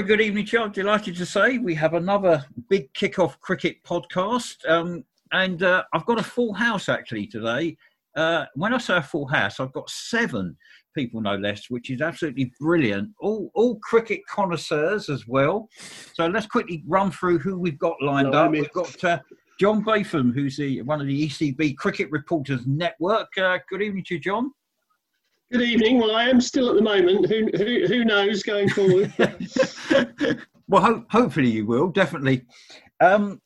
Very good evening, Chuck. Delighted to say we have another big kickoff cricket podcast. Um, and uh, I've got a full house actually today. Uh, when I say a full house, I've got seven people, no less, which is absolutely brilliant. All, all cricket connoisseurs as well. So let's quickly run through who we've got lined up. We've got uh, Jon Batham, who's the one of the ECB Cricket Reporters Network. Uh, good evening to you, Jon. Good evening. Well, I am still at the moment. Who who, who knows going forward? well, ho- hopefully you will definitely. Um,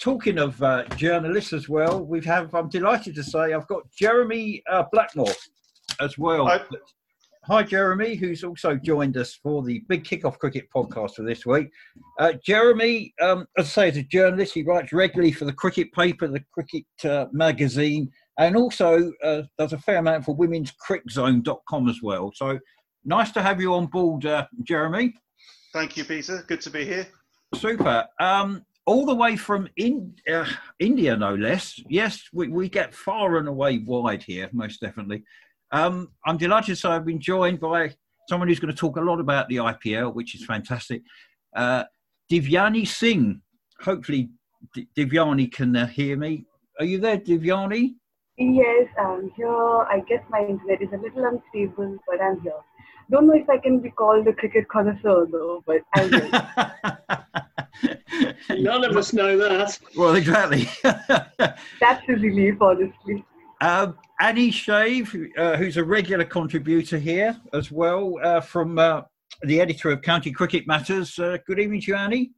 talking of uh, journalists as well, we have. I'm delighted to say I've got Jeremy uh, Blackmore as well. Hi. Hi, Jeremy, who's also joined us for the Big Kickoff Cricket podcast for this week. Uh, Jeremy, um, as I say, is a journalist. He writes regularly for the cricket paper, the cricket uh, magazine, and also uh, does a fair amount for women's criczone.com as well. So nice to have you on board, uh, Jeremy. Thank you, Peter. Good to be here. Super. Um, all the way from in, uh, India, no less. Yes, we, we get far and away wide here, most definitely. Um, I'm delighted to say I've been joined by someone who's going to talk a lot about the IPL, which is fantastic. Uh, Divyani Singh. Hopefully, D- Divyani can uh, hear me. Are you there, Divyani? Yes, I'm here. I guess my internet is a little unstable, but I'm here. Don't know if I can be called a cricket connoisseur though, but I'm None of us know that. Well, exactly. That's a relief, honestly. Um, Annie Chave, uh, who's a regular contributor here as well, uh, from uh, the editor of County Cricket Matters. Uh, good evening to you, Annie.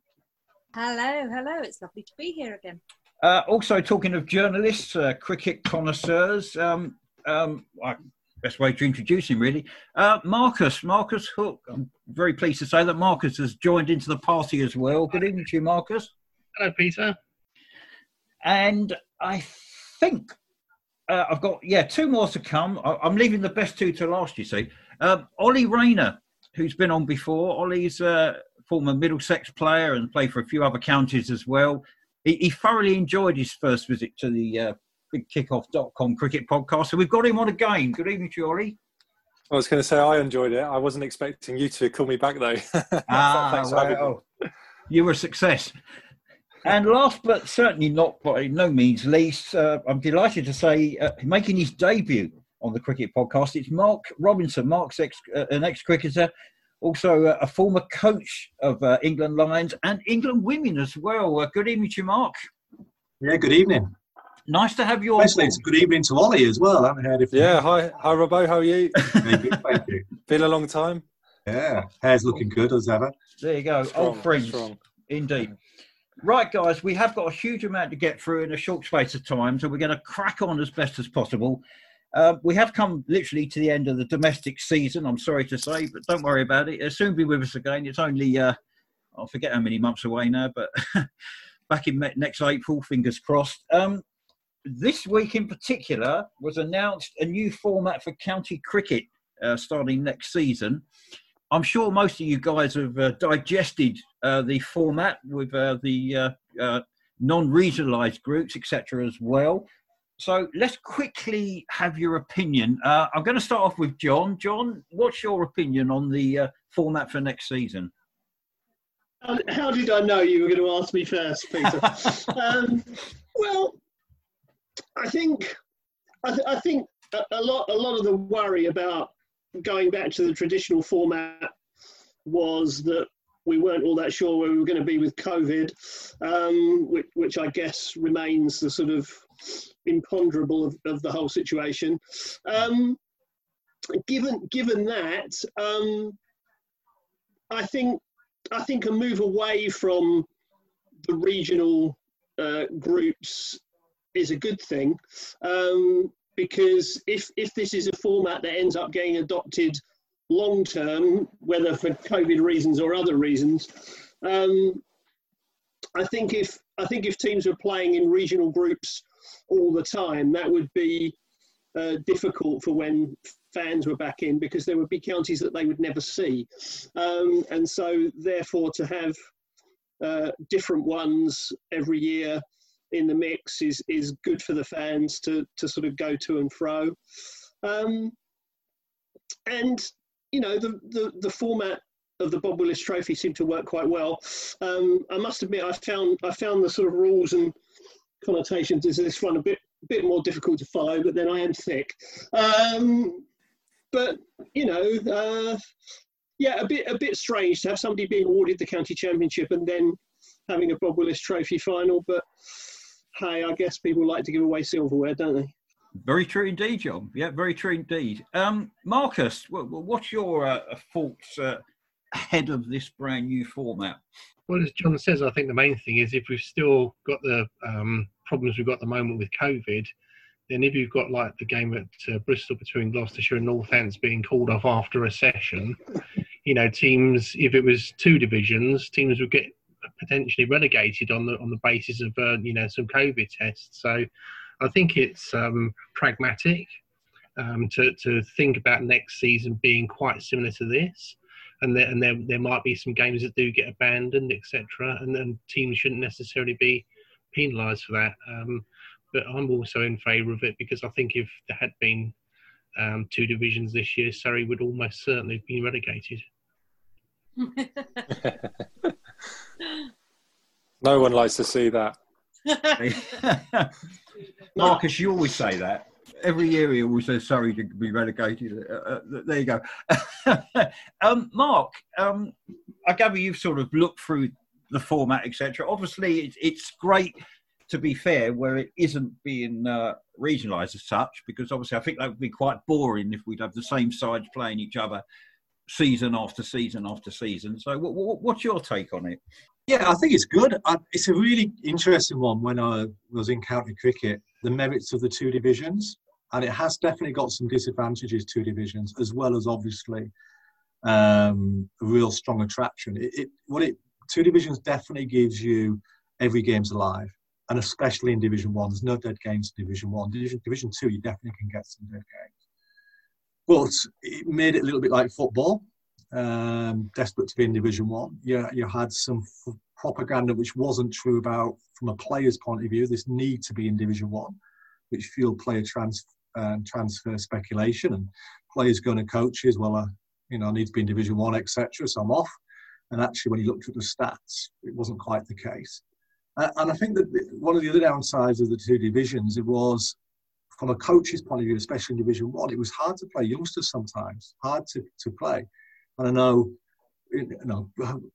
Hello, hello. It's lovely to be here again. Uh, also, talking of journalists, uh, cricket connoisseurs, um, um, best way to introduce him really. Uh, Marcus, Marcus Hook. I'm very pleased to say that Marcus has joined into the party as well. Good evening to you, Marcus. Hello, Peter. And I think uh, I've got yeah two more to come. I, am leaving the best two to last. You see, um, Ollie Rayner, who's been on before. Ollie's a former Middlesex player and played for a few other counties as well he, he thoroughly enjoyed his first visit to the uh, bigkickoff.com cricket podcast. So we've got him on again. Good evening, Jory. I was going to say I enjoyed it. I wasn't expecting you to call me back though. ah, well, you were a success. And last but certainly not by no means least, uh, I'm delighted to say, uh, making his debut on the Cricket Podcast, it's Mark Robinson. Mark's ex, uh, an ex-cricketer also a former coach of uh, England Lions and England Women as well. Uh, good evening to you, Mark. Yeah, good evening. Nice to have you Especially it's good evening to Ollie as well. I haven't heard if Yeah, hi, hi, Robbo. How are you? thank you. Been a long time. Yeah, hair's looking good as ever. There you go, strong, old friends. Strong. Indeed. Right, guys, we have got a huge amount to get through in a short space of time, so we're going to crack on as best as possible. Uh, we have come literally to the end of the domestic season, I'm sorry to say, but don't worry about it. It'll soon be with us again. It's only, uh, I forget how many months away now, but back in next April, fingers crossed. Um, this week in particular was announced a new format for county cricket uh, starting next season. I'm sure most of you guys have uh, digested uh, the format with uh, the uh, non-regionalised groups, etc., as well. So let's quickly have your opinion. Uh, I'm going to start off with Jon. Jon, what's your opinion on the uh, format for next season? how did I know you were going to ask me first, Peter? um, well, I think I, th- I think a, a, lot a lot of the worry about going back to the traditional format was that we weren't all that sure where we were going to be with COVID, um, which, which I guess remains the sort of imponderable of, of the whole situation. Um, given given that, um, I think I think a move away from the regional uh, groups is a good thing um, because if if this is a format that ends up getting adopted long term, whether for COVID reasons or other reasons, um, I think if I think if teams were playing in regional groups all the time, that would be uh, difficult for when fans were back in because there would be counties that they would never see. Um, and so, therefore, to have uh, different ones every year in the mix is, is good for the fans to, to sort of go to and fro. Um, and, you know, the, the, the format of the Bob Willis Trophy seemed to work quite well. Um, I must admit, I found I found the sort of rules and connotations of this one a bit bit more difficult to follow, but then I am thick. Um, but you know, uh, yeah, a bit a bit strange to have somebody being awarded the county championship and then having a Bob Willis Trophy final. But hey, I guess people like to give away silverware, don't they? Very true indeed, Jon. Yeah, very true indeed. Um, Marcus, what's your uh, thoughts uh, ahead of this brand new format? Well, as Jon says, I think the main thing is if we've still got the um, problems we've got at the moment with COVID, then if you've got like the game at uh, Bristol between Gloucestershire and Northants being called off after a session, you know, teams if it was two divisions, teams would get potentially relegated on the on the basis of uh, you know some COVID tests. So I think it's um, pragmatic um, to to think about next season being quite similar to this and there, and there, there might be some games that do get abandoned, etc. And then teams shouldn't necessarily be penalised for that. Um, but I'm also in favour of it because I think if there had been um, two divisions this year, Surrey would almost certainly have been relegated. no one likes to see that. Marcus, you always say that every year he always says Surrey to be relegated. Uh, uh, there you go. um, Mark, um, I gather you've sort of looked through the format, etc. Obviously, it's, it's great to be fair where it isn't being uh, regionalised as such, because obviously I think that would be quite boring if we'd have the same sides playing each other season after season after season. So, what, what, what's your take on it? Yeah, I think it's good. I, it's a really interesting one when I was in county cricket, the merits of the two divisions and it has definitely got some disadvantages two divisions as well as obviously um, a real strong attraction it, it, what it two divisions definitely gives you every game's alive and especially in division one there's no dead games in division one division, division two you definitely can get some dead games but it made it a little bit like football um, desperate to be in division one you, you had some f- propaganda which wasn't true about from a player's point of view this need to be in division one which fueled player trans, um, transfer speculation and players going to coaches. Well, uh, you know, I need to be in Division One, etc. So I'm off. And actually, when you looked at the stats, it wasn't quite the case. Uh, and I think that one of the other downsides of the two divisions, it was from a coach's point of view, especially in Division One, it was hard to play youngsters sometimes, hard to, to play. And I know, you know,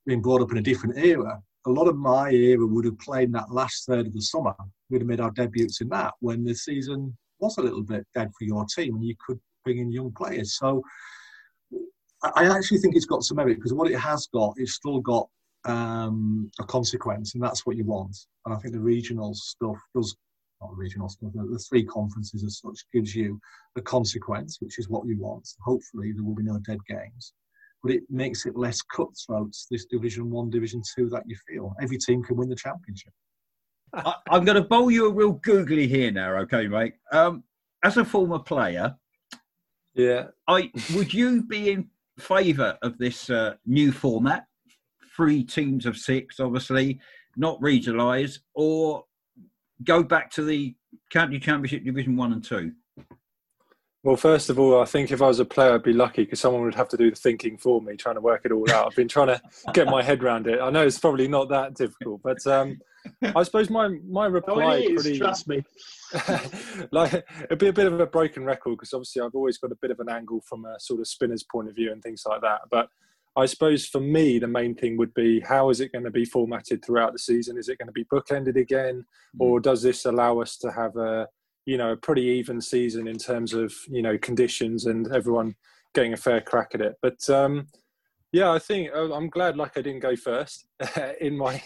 being brought up in a different era, a lot of my era would have played that last third of the summer. We'd have made our debuts in that when the season was a little bit dead for your team and you could bring in young players. So I actually think it's got some merit because what it has got, it's still got um, a consequence, and that's what you want. And I think the regional stuff does, not the regional stuff, the, the three conferences as such gives you the consequence, which is what you want. Hopefully, there will be no dead games. But it makes it less cutthroat, this Division 1, Division 2 that you feel. Every team can win the championship. I, am going to bowl you a real googly here now, okay, mate? Um, as a former player, yeah, I would you be in favour of this uh, new format, three teams of six, obviously not regionalised, or go back to the county championship division one and two? Well, first of all, I think if I was a player, I'd be lucky because someone would have to do the thinking for me, trying to work it all out. I've been trying to get my head around it. I know it's probably not that difficult, but um, I suppose my my reply oh, pretty trust me. like it'd be a bit of a broken record because obviously I've always got a bit of an angle from a sort of spinner's point of view and things like that. But I suppose for me the main thing would be how is it going to be formatted throughout the season? Is it going to be bookended again, mm. or does this allow us to have a you know a pretty even season in terms of you know conditions and everyone getting a fair crack at it? But um, yeah, I think uh, I'm glad like I didn't go first in my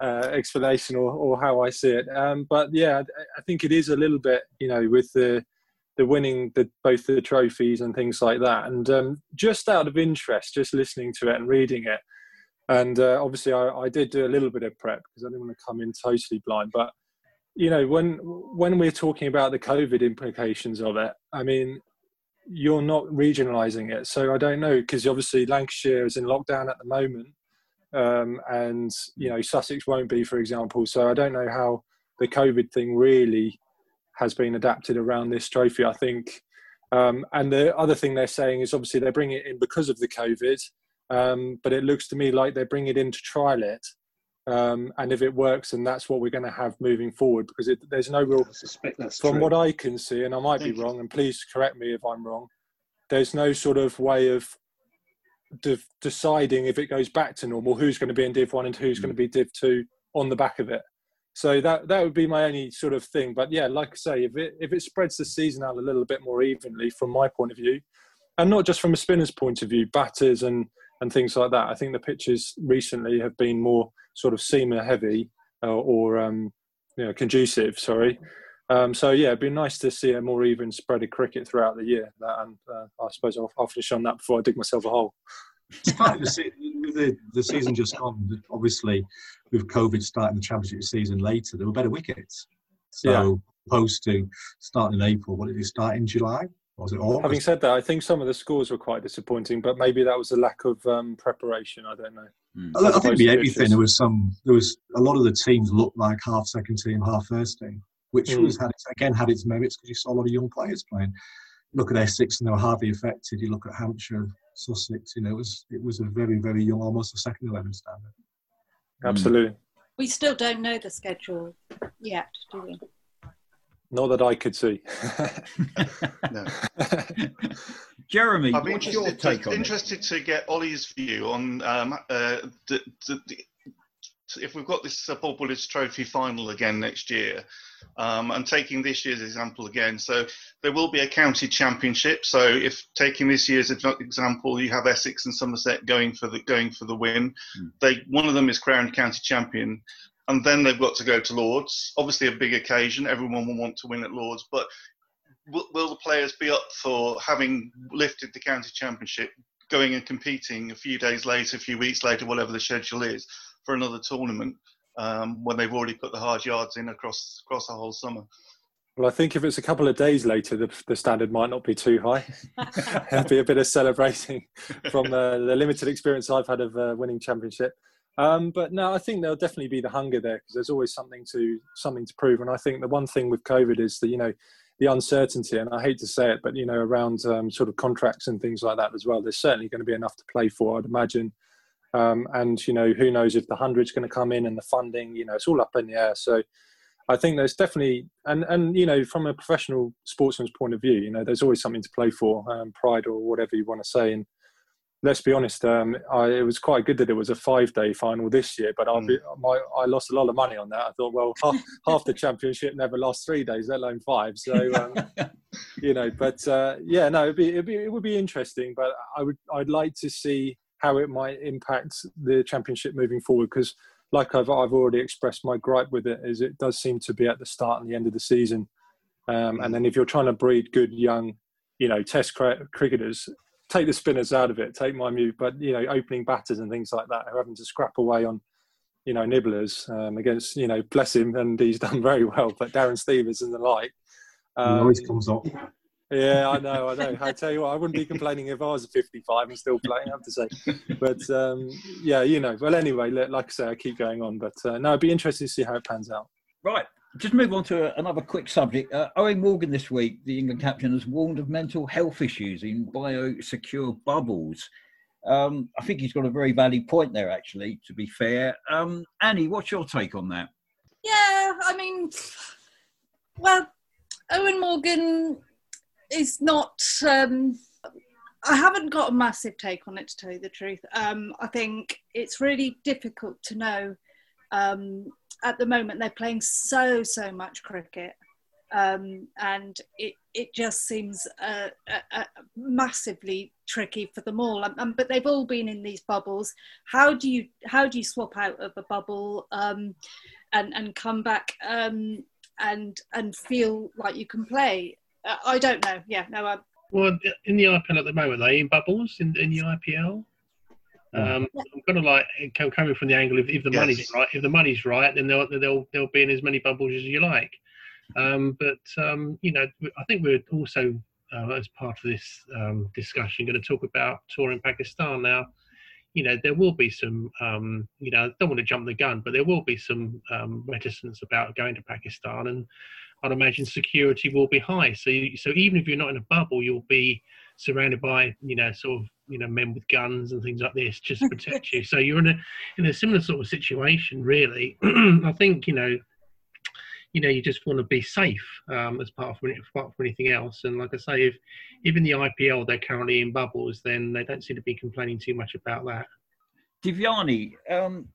uh, explanation or, or how I see it. Um, but yeah, I think it is a little bit, you know, with the the winning the both the trophies and things like that. And um, just out of interest, just listening to it and reading it, and uh, obviously I, I, did do a little bit of prep because I didn't want to come in totally blind. But you know, when when we're talking about the COVID implications of it, I mean, you're not regionalising it. So I don't know because obviously Lancashire is in lockdown at the moment, um, and you know Sussex won't be, for example. So I don't know how the COVID thing really has been adapted around this trophy. I think, um, and the other thing they're saying is obviously they're bringing it in because of the COVID. Um, but it looks to me like they bring it in to trial it. Um, and if it works, and that's what we're going to have moving forward, because it, there's no real, I suspect that's from true. what I can see, and I might Thank be you. wrong, and please correct me if I'm wrong. There's no sort of way of de- deciding if it goes back to normal, who's going to be in Div One and who's going to be Div Two on the back of it. So that that would be my only sort of thing. But yeah, like I say, if it if it spreads the season out a little bit more evenly, from my point of view, and not just from a spinner's point of view, batters and and things like that. I think the pitches recently have been more sort of seamer heavy uh, or um, you know conducive. Sorry. Um, so yeah, it'd be nice to see a more even spread of cricket throughout the year. That, and uh, I suppose I'll, I'll finish on that before I dig myself a hole. It's funny, the, se- with the, the season just gone, obviously, with COVID starting the championship season later, there were better wickets. So, Yeah. opposed to starting in April, what did it start in July? Or was it August? Having said that, I think some of the scores were quite disappointing, but maybe that was a lack of um, preparation. I don't know. I, I think opposed the everything there was some there was a lot of the teams looked like half second team, half first team, which Mm. was had its, again had its merits because you saw a lot of young players playing. Look at Essex and they were hardly affected. You look at Hampshire, Sussex. You know, it was it was a very very young, almost a second eleven standard. Absolutely. We still don't know the schedule yet, do we? Not that I could see. No. Jeremy, I'm what's your interested, take on it? interested to get Ollie's view on um, uh, the, the, the, if we've got this uh, Bob Willis Trophy final again next year, um, and taking this year's example again, so there will be a county championship. So if taking this year's example, you have Essex and Somerset going for the going for the win. Hmm. They one of them is crowned county champion, and then they've got to go to Lords. Obviously, a big occasion. Everyone will want to win at Lords, but will, will the players be up for having lifted the county championship, going and competing a few days later, a few weeks later, whatever the schedule is, for another tournament um, when they've already put the hard yards in across across the whole summer? Well, I think if it's a couple of days later, the, the standard might not be too high. There'll be a bit of celebrating from uh, the limited experience I've had of uh, winning championship. Um, but no, I think there'll definitely be the hunger there because there's always something to something to prove. And I think the one thing with COVID is that you know the uncertainty, and I hate to say it, but you know around um, sort of contracts and things like that as well. There's certainly going to be enough to play for, I'd imagine. Um, and you know who knows if the hundred's going to come in and the funding. You know it's all up in the air. So I think there's definitely, and and you know, from a professional sportsman's point of view, you know, there's always something to play for, um, pride or whatever you want to say. And let's be honest, um, I, it was quite good that it was a five-day final this year, but I'll be, my, I lost a lot of money on that. I thought, well, half, half the championship never lasts three days, let alone five. So, um, you know, but uh, yeah, no, it'd be, it'd be, it would be interesting, but I would, I'd like to see how it might impact the championship moving forward because like I've, I've already expressed my gripe with it is it does seem to be at the start and the end of the season um, and then if you're trying to breed good young you know test cricketers take the spinners out of it take my move but you know opening batters and things like that are having to scrap away on you know nibblers um, against you know bless him and he's done very well but Darren Stevens and the like um, always comes up. yeah, I know, I know. I tell you what, I wouldn't be complaining if I was 55 and still playing. I have to say, but um, yeah, you know. Well, anyway, like I say, I keep going on, but uh, no, it'd be interesting to see how it pans out. Right. Just move on to another quick subject. Uh, Eoin Morgan this week, the England captain, has warned of mental health issues in biosecure bubbles. Um, I think he's got a very valid point there, actually, to be fair. Um, Annie, what's your take on that? Yeah, I mean, well, Eoin Morgan is not. Um, I haven't got a massive take on it, to tell you the truth. Um, I think it's really difficult to know. At the moment, they're playing so so much cricket, um, and it it just seems uh, uh, uh, massively tricky for them all. Um, um, but they've all been in these bubbles. How do you how do you swap out of a bubble um, and and come back um, and and feel like you can play? Uh, I don't know. Yeah, no, I, Well, in the IPL at the moment, are they in bubbles in, in the IPL? Um, I'm kind of like coming from the angle if, if the Yes. money's right. If the money's right, then they'll they'll they'll be in as many bubbles as you like. Um, but um, you know, I think we're also uh, as part of this um, discussion going to talk about touring Pakistan now. You know, there will be some. Um, you know, I don't want to jump the gun, but there will be some um, reticence about going to Pakistan, and I'd imagine security will be high. So, you, so even if you're not in a bubble, you'll be surrounded by you know sort of you know men with guns and things like this just to protect you. So you're in a in a similar sort of situation, really. I think you know. You know, you just want to be safe um, as part of, apart from anything else. And like I say, if even the IPL they're currently in bubbles, then they don't seem to be complaining too much about that. Divyani, um,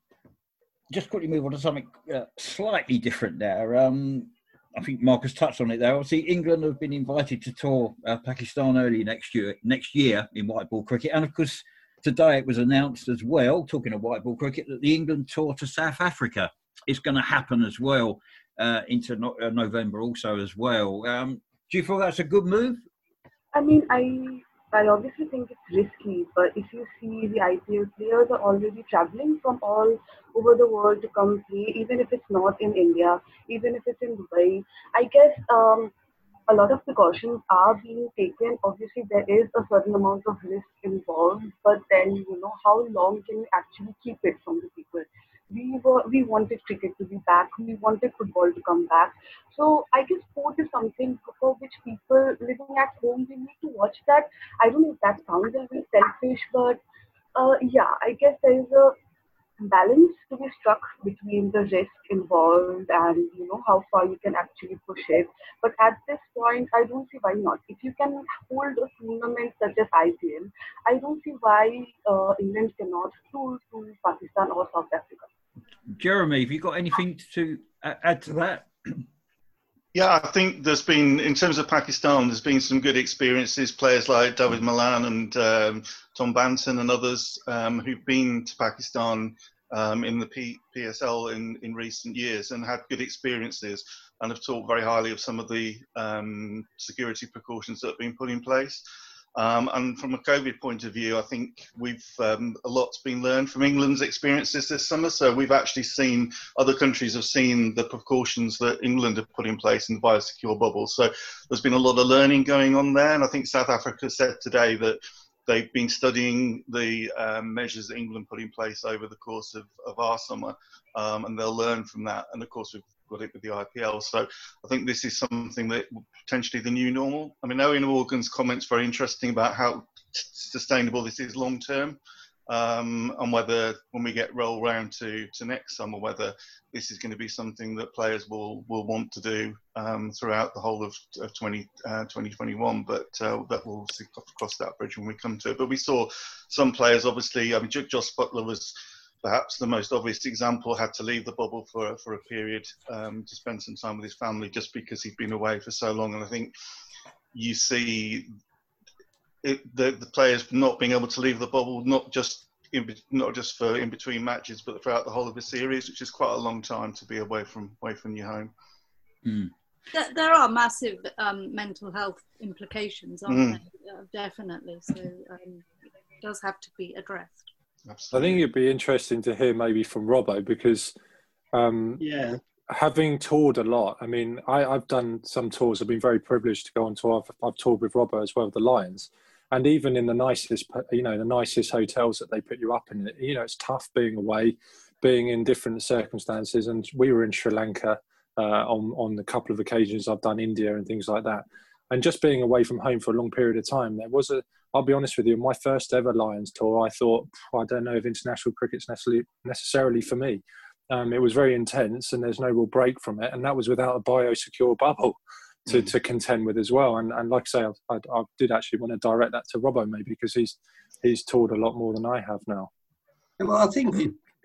just quickly move on to something uh, slightly different there. Um, I think Marcus touched on it there. Obviously, England have been invited to tour uh, Pakistan early next year, next year in white ball cricket, and of course, today it was announced as well. Talking of white ball cricket, that the England tour to South Africa is going to happen as well uh, into no- uh, November, also as well. Um, do you feel that's a good move? I mean, I I obviously think it's risky, but if you see the IPL players are already traveling from all over the world to come play, even if it's not in India, even if it's in Dubai, I guess um, a lot of precautions are being taken. Obviously, there is a certain amount of risk involved, but then, you know, how long can you actually keep it from the people? We were we wanted cricket to be back. We wanted football to come back. So i guess sport is something for which people living at home we need to watch that. I don't know if that sounds a little selfish but uh, yeah i guess there is a balance to be struck between the risk involved and you know how far you can actually push it. But at this point i don't see why not. If you can hold a tournament such as ipl i don't see why uh, england cannot tour to pakistan or south africa Jeremy, have you got anything to add to that? Yeah, I think there's been, in terms of Pakistan, there's been some good experiences. Players like David Malan and um, Tom Banton and others um, who've been to Pakistan um, in the P- PSL in, in recent years and had good experiences and have talked very highly of some of the um, security precautions that have been put in place. Um, and from a COVID point of view, I think we've um, a lot's been learned from England's experiences this summer. So we've actually seen other countries have seen the precautions that England have put in place in the biosecure bubble. So there's been a lot of learning going on there. And I think South Africa said today that they've been studying the um, measures that England put in place over the course of, of our summer, um, and they'll learn from that. And of course, we've got it with the IPL. So I think this is something that potentially the new normal. I mean, Eoin Morgan's comments very interesting about how sustainable this is long term. Um, and whether when we get roll round to, to next summer, whether this is going to be something that players will, will want to do um, throughout the whole of, of 20, uh, 2021. But uh, that will cross that bridge when we come to it. But we saw some players, obviously, I mean, Jos Buttler was perhaps the most obvious example, had to leave the bubble for, for a period um, to spend some time with his family just because he'd been away for so long. And I think you see it, the, the players not being able to leave the bubble, not just in, not just for in between matches, but throughout the whole of the series, which is quite a long time to be away from away from your home. Mm. There are massive um, mental health implications, aren't mm. they? Uh, definitely. So um, it does have to be addressed. Absolutely. I think it'd be interesting to hear maybe from Robbo because, um, yeah, having toured a lot. I mean, I, have done some tours. I've been very privileged to go on tour. I've, I've toured with Robbo as well, the Lions, and even in the nicest, you know, the nicest hotels that they put you up in. You know, it's tough being away, being in different circumstances. And we were in Sri Lanka uh, on on a couple of occasions. I've done India and things like that and just being away from home for a long period of time, there was a. I'll be honest with you, my first ever Lions tour, I thought I don't know if international cricket's necessarily necessarily for me. Um, it was very intense, and there's no real break from it, and that was without a biosecure bubble to, mm. to contend with as well. And, and like I say, I, I, I, did actually want to direct that to Robbo maybe because he's he's toured a lot more than I have now. Well, I think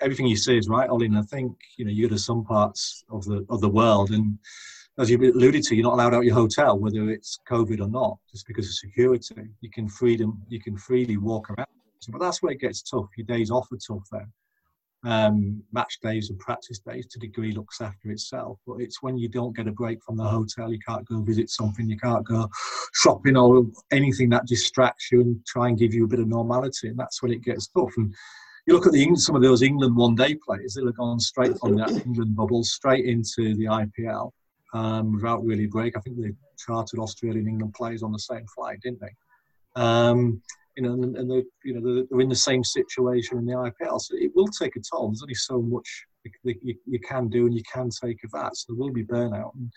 everything you say is right, Olin. I think you know you go to some parts of the of the world and as you've alluded to, you're not allowed out your hotel, whether it's COVID or not, just because of security. You can freedom, you can freely walk around. But that's where it gets tough. Your days off are tough then. Um, match days and practice days to degree looks after itself. But it's when you don't get a break from the hotel, you can't go visit something, you can't go shopping or anything that distracts you and try and give you a bit of normality. And that's when it gets tough. And you look at the some of those England one day players, they'll have gone straight from that England bubble straight into the IPL um, without really a break. I think they chartered Australian and England players on the same flight, didn't they? Um, you know, and, and they, you know, they're in the same situation in the IPL, so it will take a toll. There's only so much you, you can do and you can take of that, so there will be burnout. And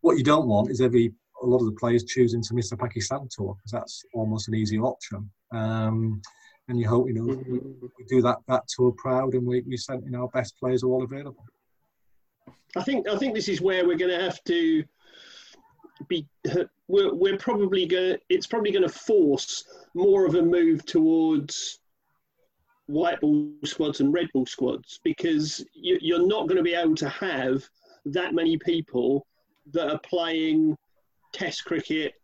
what you don't want is every a lot of the players choosing to miss the Pakistan tour because that's almost an easy option. Um, and you hope you know we, we, do that that tour proud, and we we sent know our best players all available. I think I think this is where we're going to have to be. We're, we're probably going. It's probably going to force more of a move towards white ball squads and red ball squads because you, you're not going to be able to have that many people that are playing Test cricket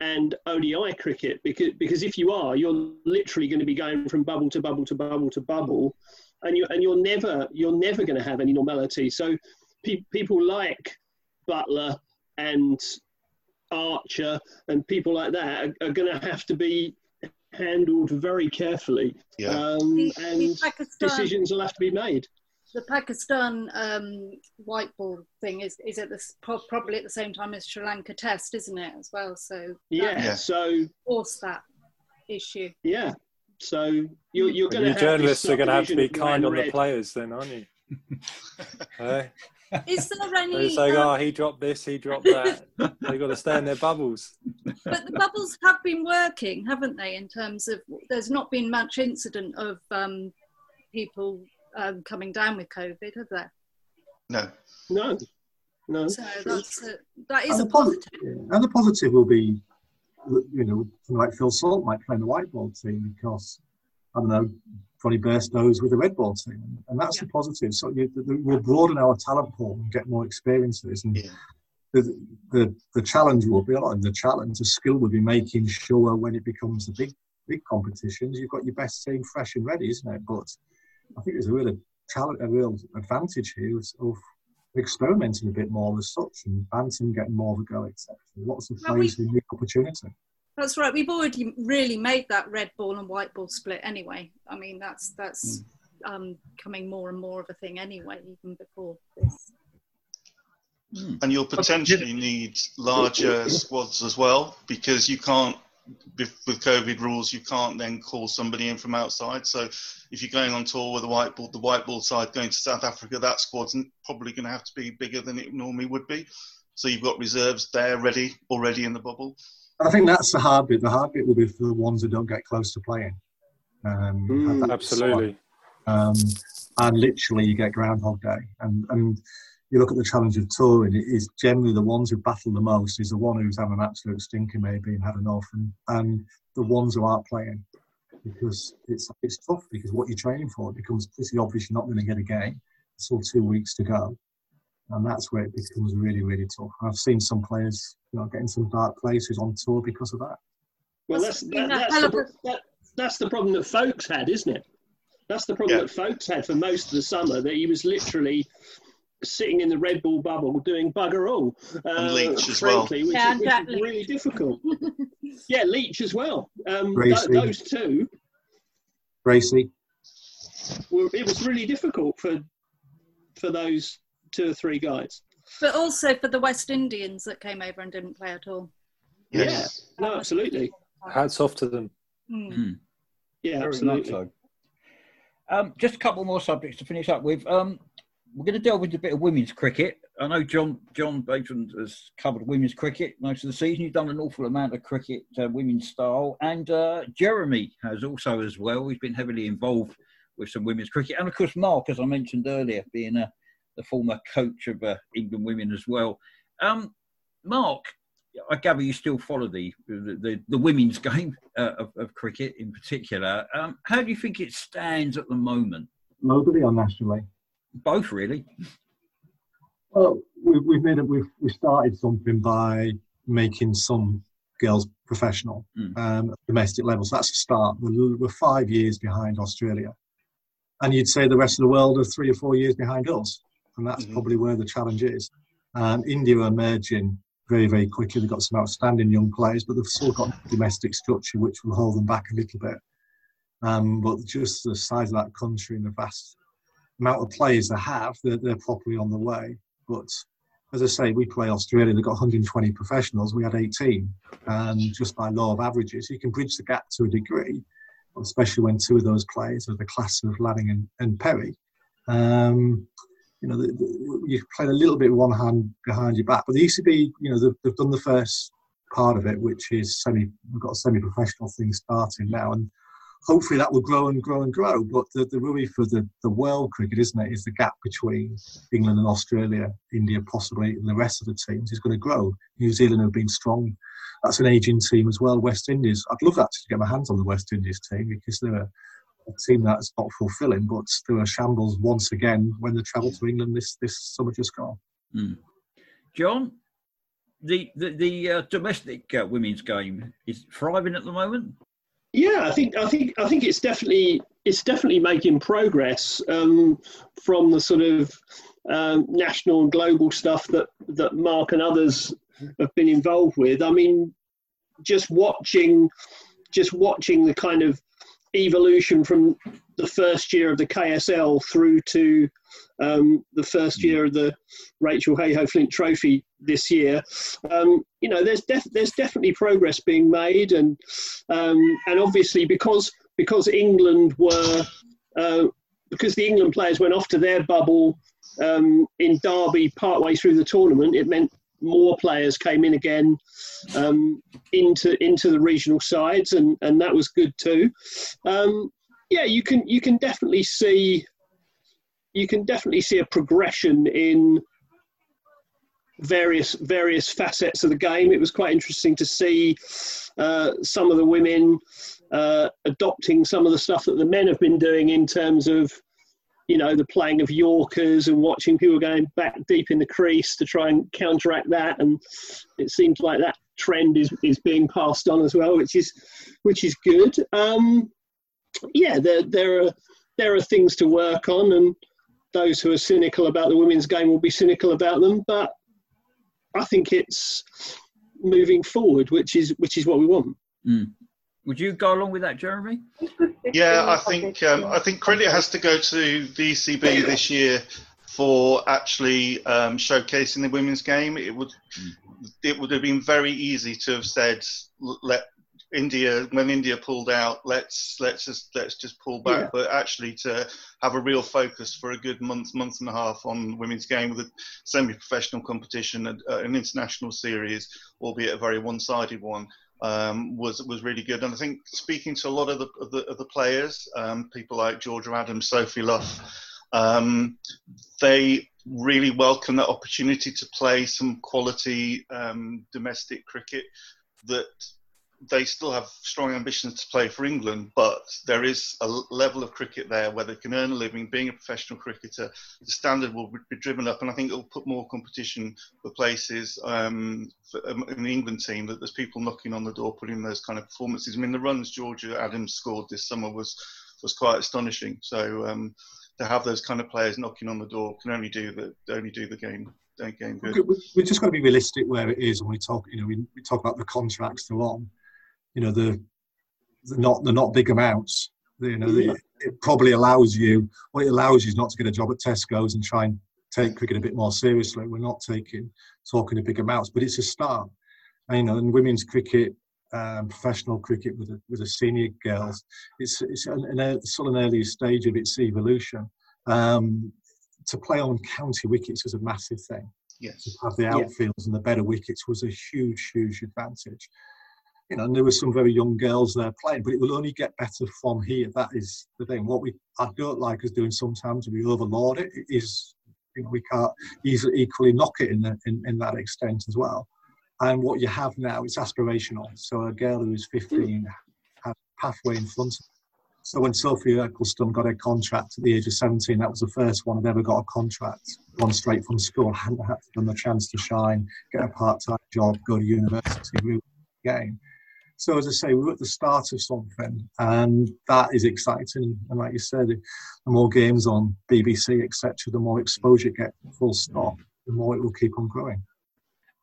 and ODI cricket because because if you are, you're literally going to be going from bubble to bubble to bubble to bubble, and you and you're never you're never going to have any normality. So pe- people like Buttler and Archer and people like that are, are going to have to be handled very carefully, Yeah. um, The- and the Pakistan- decisions will have to be made. the Pakistan um, white ball thing is is at the probably at the same time as Sri Lanka Test, isn't it, as well? So Yeah. Yeah. So force that issue. yeah. So you're, you're going to you have journalists are going to have to be kind on the players, then, aren't you? Is there They any? say, um, "Oh, he dropped this, he dropped that." They've got to stay in their bubbles. but the bubbles have been working, haven't they? In terms of there's not been much incident of um, people um, coming down with COVID, have there? No. No, no. So that's a, that is And a the, posi- positive. yeah, and the positive will be, you know, like Phil Salt might play in the white ball team because, I don't know, Jonny Bairstow's with the red ball team. And that's the positive. So you, the, we'll broaden our talent pool and get more experiences. And Yeah. the, the, the challenge will be, a lot of the challenge, the skill will be making sure when it becomes the big big competitions, you've got your best team fresh and ready, isn't it? But I think there's a real talent, a real advantage here of, of experimenting a bit more as such and Banton getting more of a go, etc. Lots of Well, players we- who need opportunity. That's right. We've already really made that red ball and white ball split anyway. I mean, that's that's um, coming more and more of a thing anyway, even before this. And you'll potentially need larger squads as well because you can't, with with COVID rules, you can't then call somebody in from outside. So if you're going on tour with the white ball, the white ball side going to South Africa, that squad's probably going to have to be bigger than it normally would be. So you've got reserves there ready already in the bubble. And I think that's the hard bit. The hard bit will be for the ones that don't get close to playing. Um, Mm. Absolutely. um, and literally you get Groundhog Day. And and you look at the challenge of touring, it is generally the ones who battle the most is the one who's having an absolute stinker maybe and had enough, and, and the ones who aren't playing because it's it's tough because what you're training for it becomes pretty obvious you're not going to get a game. It's still two weeks to go, and that's where it becomes really really tough. I've seen some players you know getting some dark places on tour because of that. Well, That's that's been that, a that's, the, of a- pro- that, that's the problem that Foakes had, isn't it? That's the problem Yeah. that Foakes had for most of the summer. That he was literally sitting in the Red Bull bubble doing bugger all. Uh, Leach as well. frankly, which, Yeah, is, which is really difficult. yeah, Leach as well. Um, th- those two, Gracie, were, it was really difficult for for those two or three guys. But also for the West Indians that came over and didn't play at all. Yes. Yeah, no, absolutely. Hats off to them. Mm. Yeah, Very absolutely. so. Um, just a couple more subjects to finish up with. Um, we're going to delve into a bit of women's cricket. I know Jon Jon Batham has covered women's cricket most of the season. He's done an awful amount of cricket, uh, women's style, and uh, Jeremy has also as well. He's been heavily involved with some women's cricket, and of course Mark, as I mentioned earlier, being a, the former coach of uh, England women as well. Um, Mark, I gather you still follow the the, the, women's game uh, of, of cricket in particular. Um, how do you think it stands at the moment? locally or nationally? Both, really. Well, we, we've made it. We've we started something by making some girls professional Mm. um, at domestic level. So that's a start. We're, we're five years behind Australia, and you'd say the rest of the world are three or four years behind us, and that's Mhm. probably where the challenge is. Um, India are emerging very, very quickly. They've got some outstanding young players, but they've still got domestic structure which will hold them back a little bit. Um, but just the size of that country and the vast amount of players they have, they're, they're properly on the way. But as I say, we play Australia. They've got 120 professionals. We had 18, and just by law of averages, you can bridge the gap to a degree, especially when two of those players are the class of Lanning and, and Perry. Um, you know, the, the, you played a little bit with one hand behind your back, but the ECB, you know, they've, they've done the first part of it, which is semi. We've got a semi-professional thing starting now, and hopefully that will grow and grow and grow. But the, the worry for the, the world cricket, isn't it, is the gap between England and Australia, India possibly, and the rest of the teams is going to grow. New Zealand have been strong. That's an aging team as well. West Indies. I'd love that to get my hands on the West Indies team because they're a, a team that's not fulfilling, but they're a shambles once again when they travel to England this, this summer just gone. Mm. Jon, the the, the uh, domestic uh, women's game is thriving at the moment. Yeah, I think I think I think it's definitely it's definitely making progress um, from the sort of um, national and global stuff that that Mark and others have been involved with. I mean, just watching just watching the kind of evolution from the first year of the KSL through to um, the first year of the Rachel Heyhoe Flint Trophy this year. Um, you know, there's def- there's definitely progress being made, and um, and obviously because because England were uh, because the England players went off to their bubble um, in Derby partway through the tournament, it meant more players came in again um, into into the regional sides, and, and that was good too. Um, yeah, you can you can definitely see you can definitely see a progression in various various facets of the game. It was quite interesting to see uh, some of the women uh, adopting some of the stuff that the men have been doing in terms of you know the playing of Yorkers and watching people going back deep in the crease to try and counteract that. And it seems like that trend is is being passed on as well, which is which is good. Um, yeah, there there are there are things to work on and those who are cynical about the women's game will be cynical about them, but I think it's moving forward, which is which is what we want. Mm. Would you go along with that, Jeremy? Yeah, I think um, I think credit has to go to the ECB this year for actually um, showcasing the women's game. It would it would have been very easy to have said let India when India pulled out, let's let's just let's just pull back. Yeah. But actually, to have a real focus for a good month, month and a half on women's game with a semi-professional competition, and, uh, an international series, albeit a very one-sided one, um, was was really good. And I think speaking to a lot of the of the, of the players, um, people like Georgia Adams, Sophie Luff, um, they really welcome that opportunity to play some quality um, domestic cricket that they still have strong ambitions to play for England, but there is a level of cricket there where they can earn a living. Being a professional cricketer, the standard will be driven up, and I think it will put more competition for places um, for, um, in the England team. That there's people knocking on the door, putting those kind of performances. I mean, the runs Georgia Adams scored this summer was was quite astonishing. So um, to have those kind of players knocking on the door can only do the only do the game game good. We're just got to be realistic where it is when we talk. You know, we, we talk about the contracts they're on you know the they're not they're not big amounts. You know, yeah. it probably allows you what it allows you is not to get a job at Tesco's and try and take cricket a bit more seriously. We're not taking talking in big amounts, but it's a start. And, you know, in women's cricket, um, professional cricket with the, with the senior girls, it's it's an, an, still an early stage of its evolution. Um, to play on county wickets was a massive thing. Yes. To have the outfields yeah. and the better wickets was a huge, huge advantage you know, and there were some very young girls there playing, but it will only get better from here. That is the thing. What we I don't like us doing sometimes, we overload it. it is you know, we can't easily equally knock it in, the, in in that extent as well. And what you have now is aspirational. So a girl who is 15 has a pathway in front of so when Sophie Ecclestone got a contract at the age of 17, that was the first one I'd ever got a contract, gone straight from school, hadn't had the chance to shine, get a part-time job, go to university, really game. So as I say, we're at the start of something, and that is exciting. And like you said, the more games on BBC, etc., the more exposure you get. Full stop. The more it will keep on growing.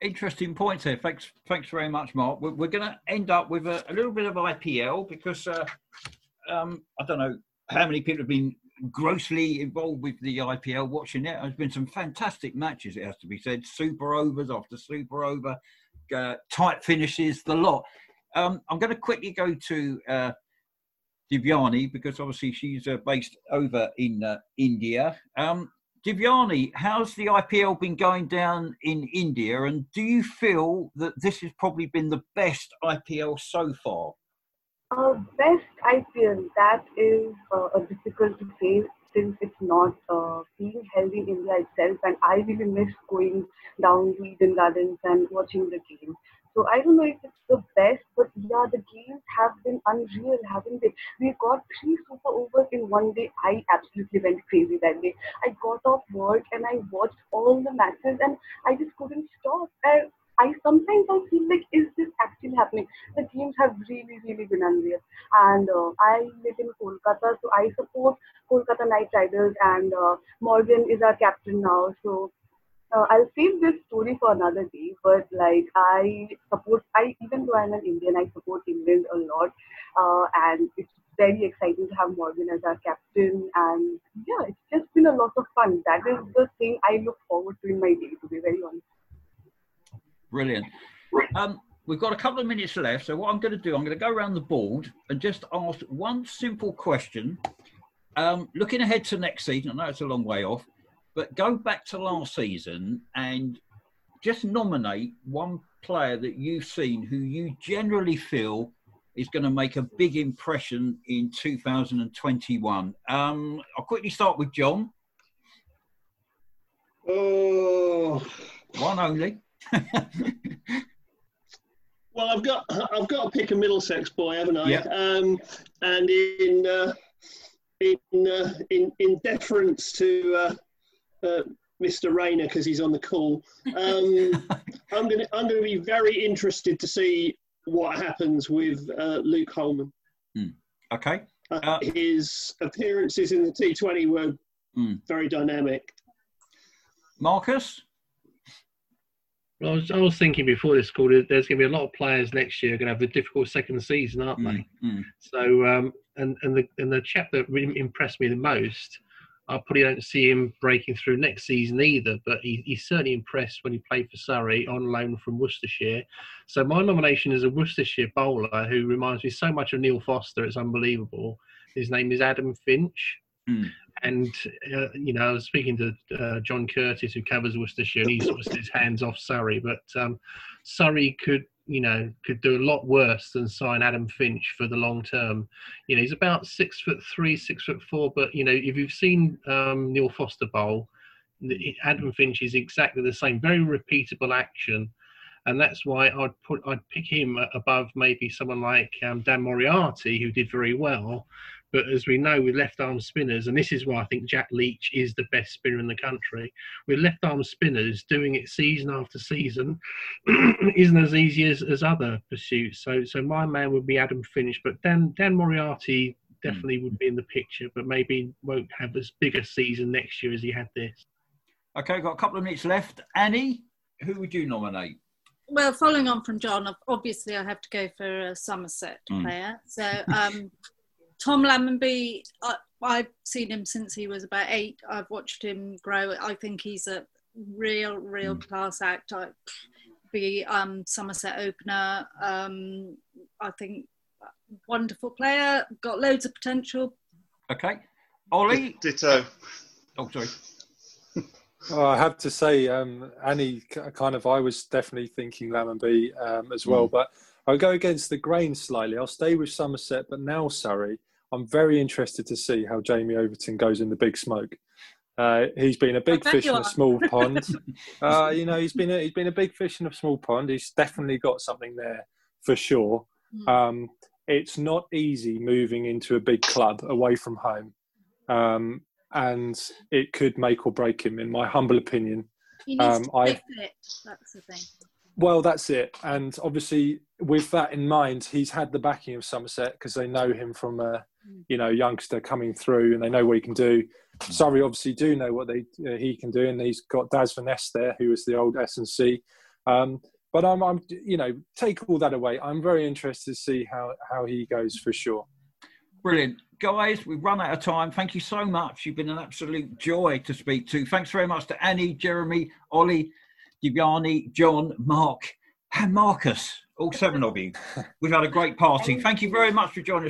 Interesting points here. Thanks, thanks very much, Mark. We're, we're going to end up with a, a, little bit of IPL because uh, um, I don't know how many people have been grossly involved with the IPL watching it. There's been some fantastic matches, it has to be said. Super overs after super over, uh, tight finishes, the lot. Um, I'm going to quickly go to uh, Divyani because obviously she's uh, based over in uh, India. Um, Divyani, how's the IPL been going down in India, and do you feel that this has probably been the best IPL so far? Uh, best IPL, that is uh, difficult to say since it's not uh, being held in India itself, and I really miss going down to Eden Gardens and watching the game. So I don't know if it's the best, but yeah, the games have been unreal, haven't they? We got three super overs in one day. I absolutely went crazy that day. I got off work and I watched all the matches and I just couldn't stop. And I sometimes I feel like, is this actually happening? The games have really, really been unreal. And uh, I live in Kolkata, so I support Kolkata Knight Riders, and uh, Morgan is our captain now. So uh, I'll save this story for another day. But like I support, I even though I'm an Indian, I support England a lot, uh, and it's very exciting to have Morgan as our captain. And yeah, it's just been a lot of fun. That is the thing I look forward to in my day. To be very honest. Brilliant. Um, we've got a couple of minutes left. So, what I'm going to do, I'm going to go around the board and just ask one simple question. Um, looking ahead to next season, I know it's a long way off, but go back to last season and just nominate one player that you've seen who you generally feel is going to make a big impression in 2021. Um, I'll quickly start with Jon. Oh, one only. well, I've got I've got to pick a Middlesex boy, haven't I? Yeah. Um, and in uh, in, uh, in in deference to uh, uh Mr. Rayner because he's on the call, um, I'm gonna I'm gonna be very interested to see what happens with uh, Luke Hollman. Mm. Okay. Uh, his appearances in the T20 were mm. very dynamic. Marcus. Well, I was, I was thinking before this call, there's going to be a lot of players next year going to have a difficult second season, aren't they? Mm, So, um, and and the and the chap that really impressed me the most, I probably don't see him breaking through next season either. But he, he's certainly impressed when he played for Surrey on loan from Worcestershire. So my nomination is a Worcestershire bowler who reminds me so much of Neil Foster. It's unbelievable. His name is Adam Finch. Mm. And uh, you know, I was speaking to uh, John Curtis, who covers Worcestershire, and he's sort of his hands off Surrey. But um, Surrey could, you know, could do a lot worse than sign Adam Finch for the long term. You know, he's about six foot three, six foot four. But you know, if you've seen um, Neil Foster bowl, Adam Finch is exactly the same, very repeatable action. And that's why I'd put I'd pick him above maybe someone like um, Dan Moriarty, who did very well, but as we know, with left arm spinners, and this is why I think Jack Leach is the best spinner in the country, with left arm spinners doing it season after season isn't as easy as, as other pursuits. So so my man would be Adam Finch, but Dan Dan Moriarty definitely mm. would be in the picture, but maybe won't have as big a season next year as he had this. Okay, got a couple of minutes left. Annie, who would you nominate? Well, following on from Jon, obviously I have to go for a Somerset mm. player. So um, Tom Lammonby, I, I've seen him since he was about eight. I've watched him grow. I think he's a real, real mm. class act. I, be um, Somerset opener. Um, I think wonderful player, got loads of potential. Okay, Ollie. Ditto. Oh, sorry. Oh, I have to say, um, Annie, kind of, I was definitely thinking Lammonby um, as well, mm. but I'll go against the grain slightly. I'll stay with Somerset, but now Surrey. I'm very interested to see how Jamie Overton goes in the big smoke. Uh, he's been a big fish in a small pond. Uh, you know, he's been a, he's been a big fish in a small pond. He's definitely got something there for sure. Mm. Um, it's not easy moving into a big club away from home, um, and it could make or break him, in my humble opinion. He needs um, to I, fit. That's the thing. Well, that's it. And obviously, with that in mind, he's had the backing of Somerset because they know him from a you know youngster coming through, and they know what he can do. Surrey obviously do know what they uh, he can do, and he's got Daz Veness there, who was the old S and C. Um, but I'm, I'm, you know, take all that away. I'm very interested to see how how he goes for sure. Brilliant. Guys, we've run out of time. Thank you so much. You've been an absolute joy to speak to. Thanks very much to Annie, Jeremy, Ollie, Divyani, Jon, Mark, and Marcus, all seven of you. We've had a great party. Thank you very much for joining us.